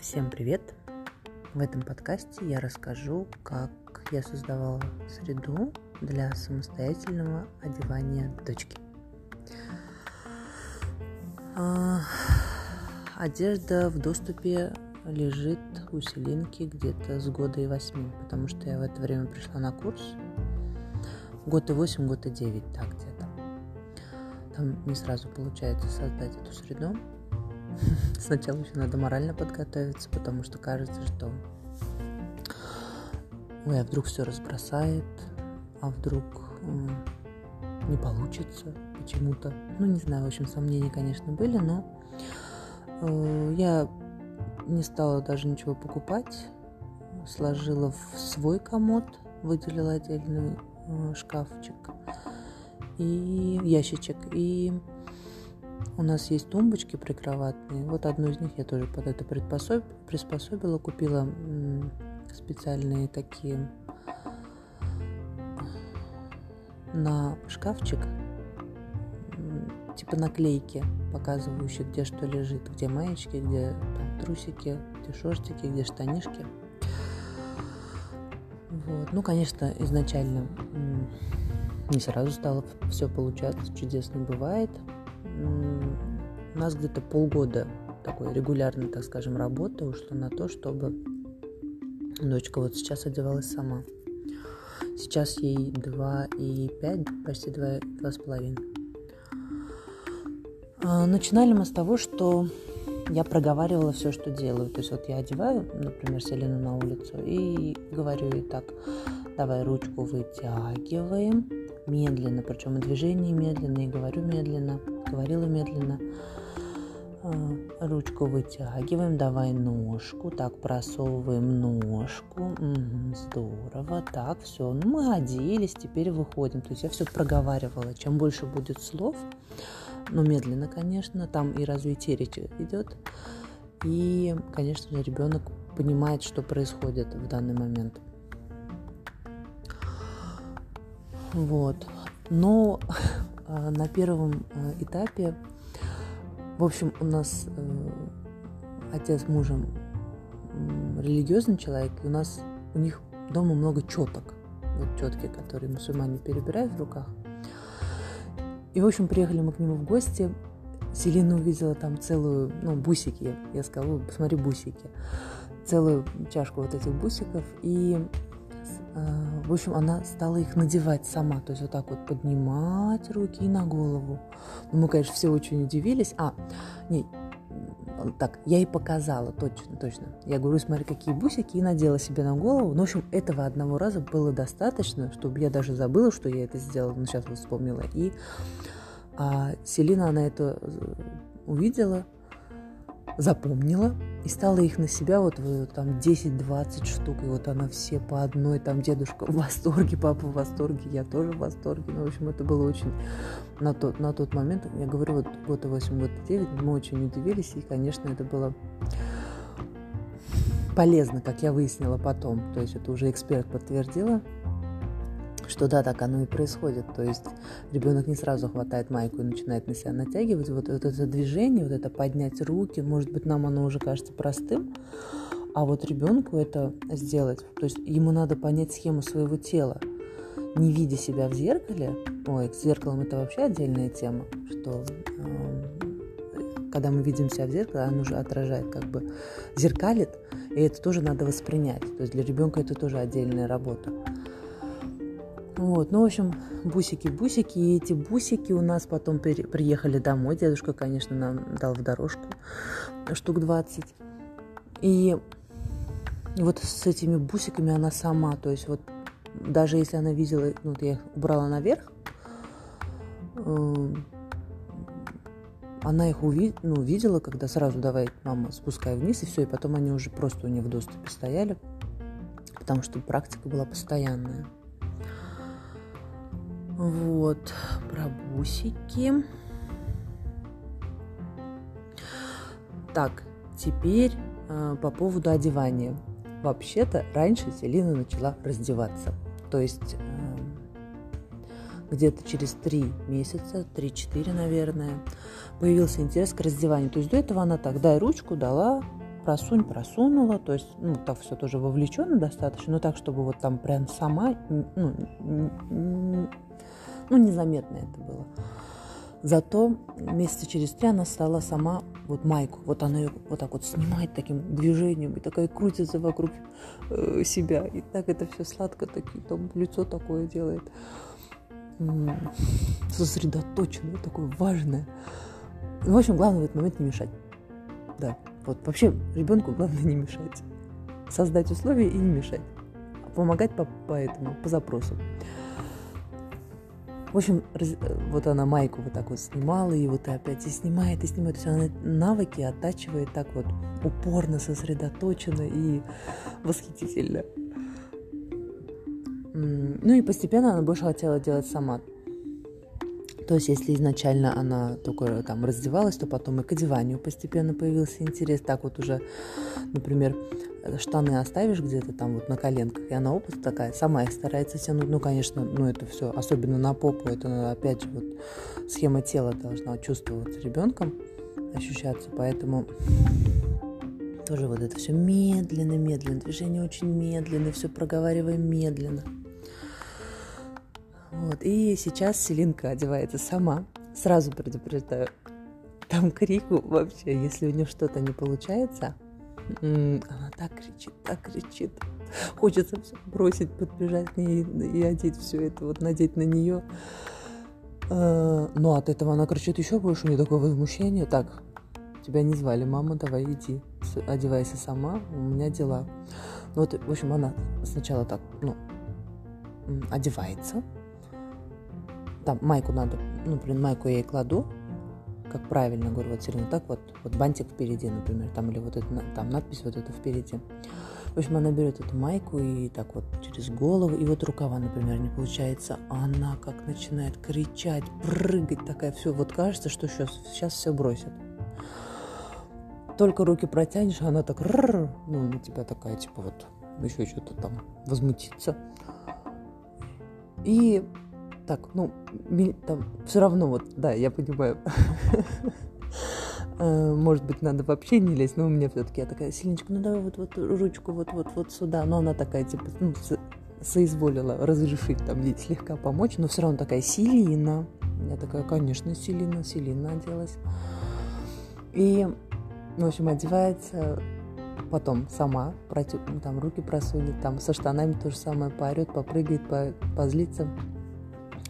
Всем привет! В этом подкасте я расскажу, как я создавала среду для самостоятельного одевания дочки. А, одежда в доступе лежит у Селинки где-то с года и восьми, потому что я в это время пришла на курс. Год и восемь, год и девять, так где-то. Там не сразу получается создать эту среду. Сначала еще надо морально подготовиться, потому что кажется, что ой, а вдруг все разбросает, а вдруг не получится почему-то. Ну, не знаю, в общем, сомнения, конечно, были, но э, я не стала даже ничего покупать. Сложила в свой комод, выделила отдельный э, шкафчик и ящичек. И у нас есть тумбочки прикроватные. Вот одну из них я тоже под это приспособила. Купила специальные такие на шкафчик типа наклейки, показывающие, где что лежит, где маечки, где там, трусики, где шортики, где штанишки. Вот. Ну, конечно, изначально не сразу стало все получаться, чудесно бывает. У нас где-то полгода такой регулярной, так скажем, работы ушло на то, чтобы дочка вот сейчас одевалась сама. Сейчас ей 2 и 5, почти 2, 2,5. А, начинали мы с того, что я проговаривала все, что делаю. То есть вот я одеваю, например, Селену на улицу и говорю ей так, давай ручку вытягиваем медленно, причем и движение медленно, и говорю медленно, говорила медленно. А, ручку вытягиваем, давай ножку, так просовываем ножку, угу, здорово, так, все, ну мы оделись, теперь выходим. То есть я все проговаривала. Чем больше будет слов, но ну, медленно, конечно, там и развитие речи идет. И, конечно же, ребенок понимает, что происходит в данный момент. Вот. Но а, на первом а, этапе, в общем, у нас э, отец с мужем религиозный человек, и у нас у них дома много четок. Вот четки, которые мусульмане перебирают в руках. И, в общем, приехали мы к нему в гости. Селина увидела там целую, ну, бусики. Я сказала, посмотри, бусики. Целую чашку вот этих бусиков. И, э, в общем, она стала их надевать сама. То есть вот так вот поднимать руки на голову. Ну, мы, конечно, все очень удивились. А, не, так, я ей показала, точно, точно. Я говорю, смотри, какие бусики, и надела себе на голову. Ну, в общем, этого одного раза было достаточно, чтобы я даже забыла, что я это сделала, но сейчас вот вспомнила. И а, Селина, она это э, увидела, запомнила и стала их на себя вот там 10-20 штук. И вот она все по одной, там дедушка в восторге, папа в восторге, я тоже в восторге. Ну, в общем, это было очень на тот, на тот момент, я говорю, вот год и 8, год и 9, мы очень удивились, и, конечно, это было полезно, как я выяснила потом. То есть это уже эксперт подтвердила, что да, так оно и происходит. То есть ребенок не сразу хватает майку и начинает на себя натягивать. Вот, вот это движение, вот это поднять руки, может быть, нам оно уже кажется простым, а вот ребенку это сделать, то есть ему надо понять схему своего тела, не видя себя в зеркале. Ой, с зеркалом это вообще отдельная тема, что э, когда мы видим себя в зеркале, оно уже отражает, как бы зеркалит, и это тоже надо воспринять. То есть для ребенка это тоже отдельная работа. Вот, ну, в общем, бусики-бусики, и эти бусики у нас потом при, приехали домой. Дедушка, конечно, нам дал в дорожку штук 20. И вот с этими бусиками она сама, то есть вот даже если она видела, ну, вот я их убрала наверх, э, она их уви- ну, видела, когда сразу давай, мама, спускай вниз, и все, и потом они уже просто у нее в доступе стояли, потому что практика была постоянная. Вот, про бусики. Так, теперь э, по поводу одевания. Вообще-то раньше Селина начала раздеваться. То есть э, где-то через три месяца, три-четыре, наверное, появился интерес к раздеванию. То есть до этого она так, дай ручку, дала, просунь, просунула, то есть, ну, так все тоже вовлеченно достаточно, но так, чтобы вот там прям сама, ну, ну незаметно это было. Зато месяца через три она стала сама вот майку, вот она ее вот так вот снимает таким движением и такая крутится вокруг э, себя. И так это все сладко, такие, там лицо такое делает. Сосредоточенное, такое важное. В общем, главное в этот момент не мешать. Да, вот вообще ребенку главное не мешать. Создать условия и не мешать. Помогать по, по этому, по запросу. В общем, раз, вот она майку вот так вот снимала, и вот и опять и снимает, и снимает. То есть она навыки оттачивает так вот упорно, сосредоточенно и восхитительно. Ну и постепенно она больше хотела делать сама. То есть, если изначально она только там раздевалась, то потом и к одеванию постепенно появился интерес. Так вот уже, например, штаны оставишь где-то там вот на коленках, и она опыт такая, сама их старается тянуть. Ну, конечно, ну это все, особенно на попу, это опять же вот схема тела должна чувствоваться ребенком, ощущаться, поэтому тоже вот это все медленно, медленно, движение очень медленно, все проговариваем медленно. Вот. И сейчас Селинка одевается сама. Сразу предупреждаю, там крику вообще, если у нее что-то не получается, она так кричит, так кричит. Хочется все бросить, подбежать к ней и одеть все это, вот надеть на нее. А, но от этого она кричит еще больше, у нее такое возмущение. Так, тебя не звали, мама, давай иди, одевайся сама, у меня дела. Ну вот, в общем, она сначала так, ну, одевается, там майку надо, ну, например, майку я ей кладу, как правильно говорю, вот все так вот, вот бантик впереди, например, там или вот это, там надпись вот это впереди. В общем, она берет эту майку и так вот через голову, и вот рукава, например, не получается. Она как начинает кричать, прыгать такая, все, вот кажется, что сейчас, сейчас все бросит. Только руки протянешь, а она так, ну, на тебя такая, типа вот, еще что-то там возмутиться. И так, ну, там все равно вот, да, я понимаю. Э, может быть, надо вообще не лезть, но у меня все-таки я такая, Сильничка, ну давай вот, вот ручку вот, вот, вот сюда. Но она такая, типа, ну, соизволила разрешить там ей слегка помочь, но все равно такая Селина. Я такая, конечно, Селина, Селина оделась. И, в общем, одевается, потом сама, против, там руки просунет, там со штанами то же самое, поорет, попрыгает, по, позлится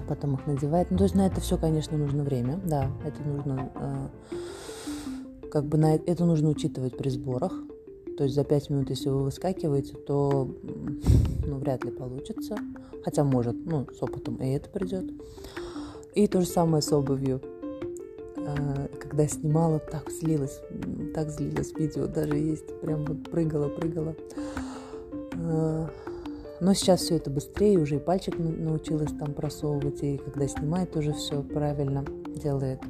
потом их надевает. Ну, то есть на это все, конечно, нужно время, да, это нужно, э, как бы на это нужно учитывать при сборах. То есть за пять минут, если вы выскакиваете, то ну, вряд ли получится. Хотя может, ну, с опытом и это придет. И то же самое с обувью. Э, когда снимала, так злилась, так злилась видео, даже есть, прям вот прыгала, прыгала. Э, но сейчас все это быстрее, уже и пальчик научилась там просовывать, и когда снимает, тоже все правильно делает.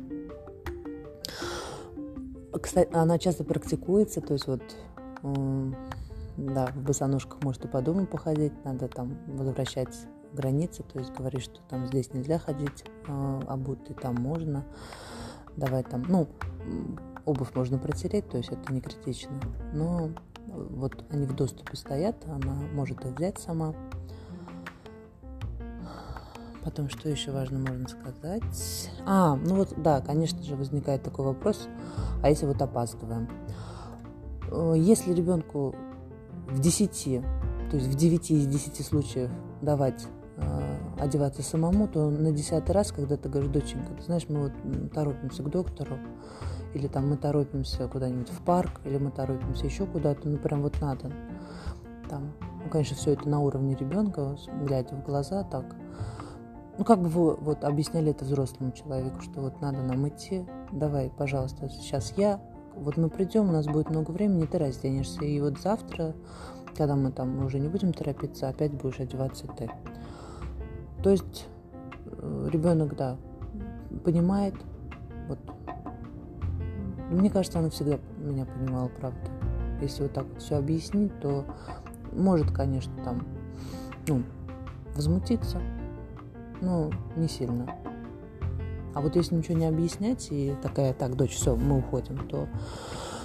Кстати, она часто практикуется, то есть вот, да, в босоножках может и по дому походить, надо там возвращать границы, то есть говорить, что там здесь нельзя ходить а обутый, там можно, давай там, ну, обувь можно протереть, то есть это не критично, но вот они в доступе стоят, она может их взять сама. Потом, что еще важно можно сказать? А, ну вот, да, конечно же, возникает такой вопрос, а если вот опаздываем? Э, если ребенку в 10, то есть в 9 из 10 случаев давать э, одеваться самому, то на десятый раз, когда ты говоришь, доченька, ты знаешь, мы вот торопимся к доктору, или там мы торопимся куда-нибудь в парк, или мы торопимся еще куда-то, ну прям вот надо. Там, ну, конечно, все это на уровне ребенка, глядя в глаза, так. Ну, как бы вы вот объясняли это взрослому человеку, что вот надо нам идти, давай, пожалуйста, сейчас я, вот мы придем, у нас будет много времени, ты разденешься, и вот завтра, когда мы там уже не будем торопиться, опять будешь одеваться ты. То есть э, ребенок, да, понимает, вот мне кажется, она всегда меня понимала, правда. Если вот так все объяснить, то может, конечно, там, ну, возмутиться. ну, не сильно. А вот если ничего не объяснять и такая, так, дочь, все, мы уходим, то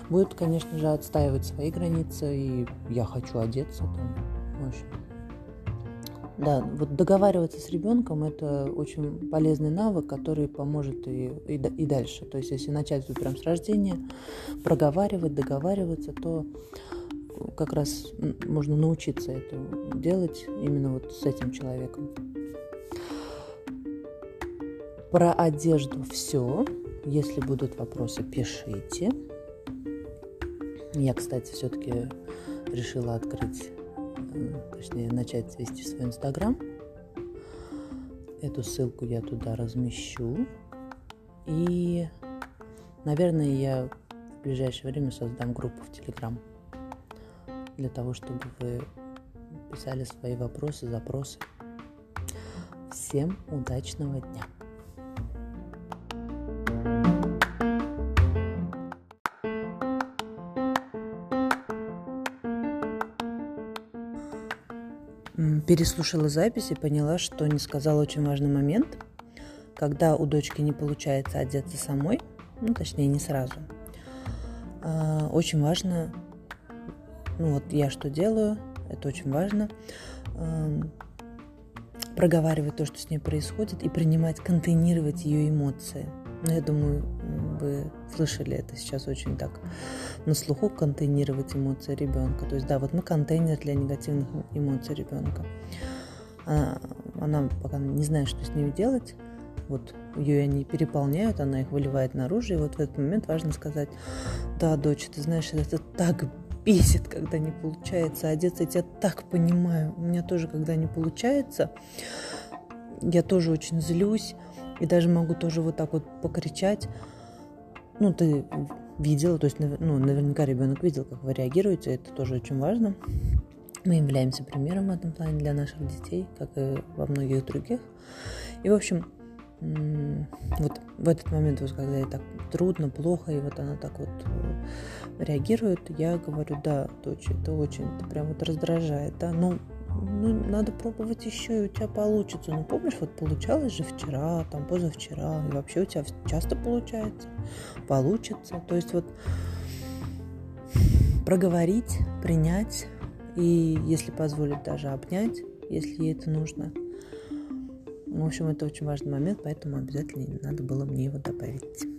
будет, конечно же, отстаивать свои границы, и я хочу одеться там, в общем. Да, вот договариваться с ребенком это очень полезный навык, который поможет и, и, и дальше. То есть, если начать вот прям с рождения, проговаривать, договариваться, то как раз можно научиться это делать именно вот с этим человеком. Про одежду все. Если будут вопросы, пишите. Я, кстати, все-таки решила открыть, точнее, начать вести свой инстаграм. Эту ссылку я туда размещу. И, наверное, я в ближайшее время создам группу в Телеграм для того, чтобы вы писали свои вопросы, запросы. Всем удачного дня! Переслушала запись и поняла, что не сказала очень важный момент. Когда у дочки не получается одеться самой, ну, точнее, не сразу, а, очень важно ну вот я что делаю, это очень важно, эм, проговаривать то, что с ней происходит, и принимать, контейнировать ее эмоции. Ну, я думаю, вы слышали это сейчас очень так на слуху, контейнировать эмоции ребенка. То есть, да, вот мы контейнер для негативных эмоций ребенка. Она, она пока не знает, что с ними делать, вот ее они переполняют, она их выливает наружу, и вот в этот момент важно сказать, да, дочь, ты знаешь, это так бесит, когда не получается одеться. Я тебя так понимаю. У меня тоже, когда не получается, я тоже очень злюсь. И даже могу тоже вот так вот покричать. Ну, ты видела, то есть, ну, наверняка ребенок видел, как вы реагируете. Это тоже очень важно. Мы являемся примером в этом плане для наших детей, как и во многих других. И, в общем, вот в этот момент, вот, когда ей так трудно, плохо, и вот она так вот э, реагирует, я говорю, да, дочь, это очень, это прям вот раздражает, да, ну, ну, надо пробовать еще, и у тебя получится. Ну, помнишь, вот получалось же вчера, там, позавчера, и вообще у тебя часто получается, получится. То есть вот проговорить, принять, и, если позволит, даже обнять, если ей это нужно – в общем, это очень важный момент, поэтому обязательно надо было мне его добавить.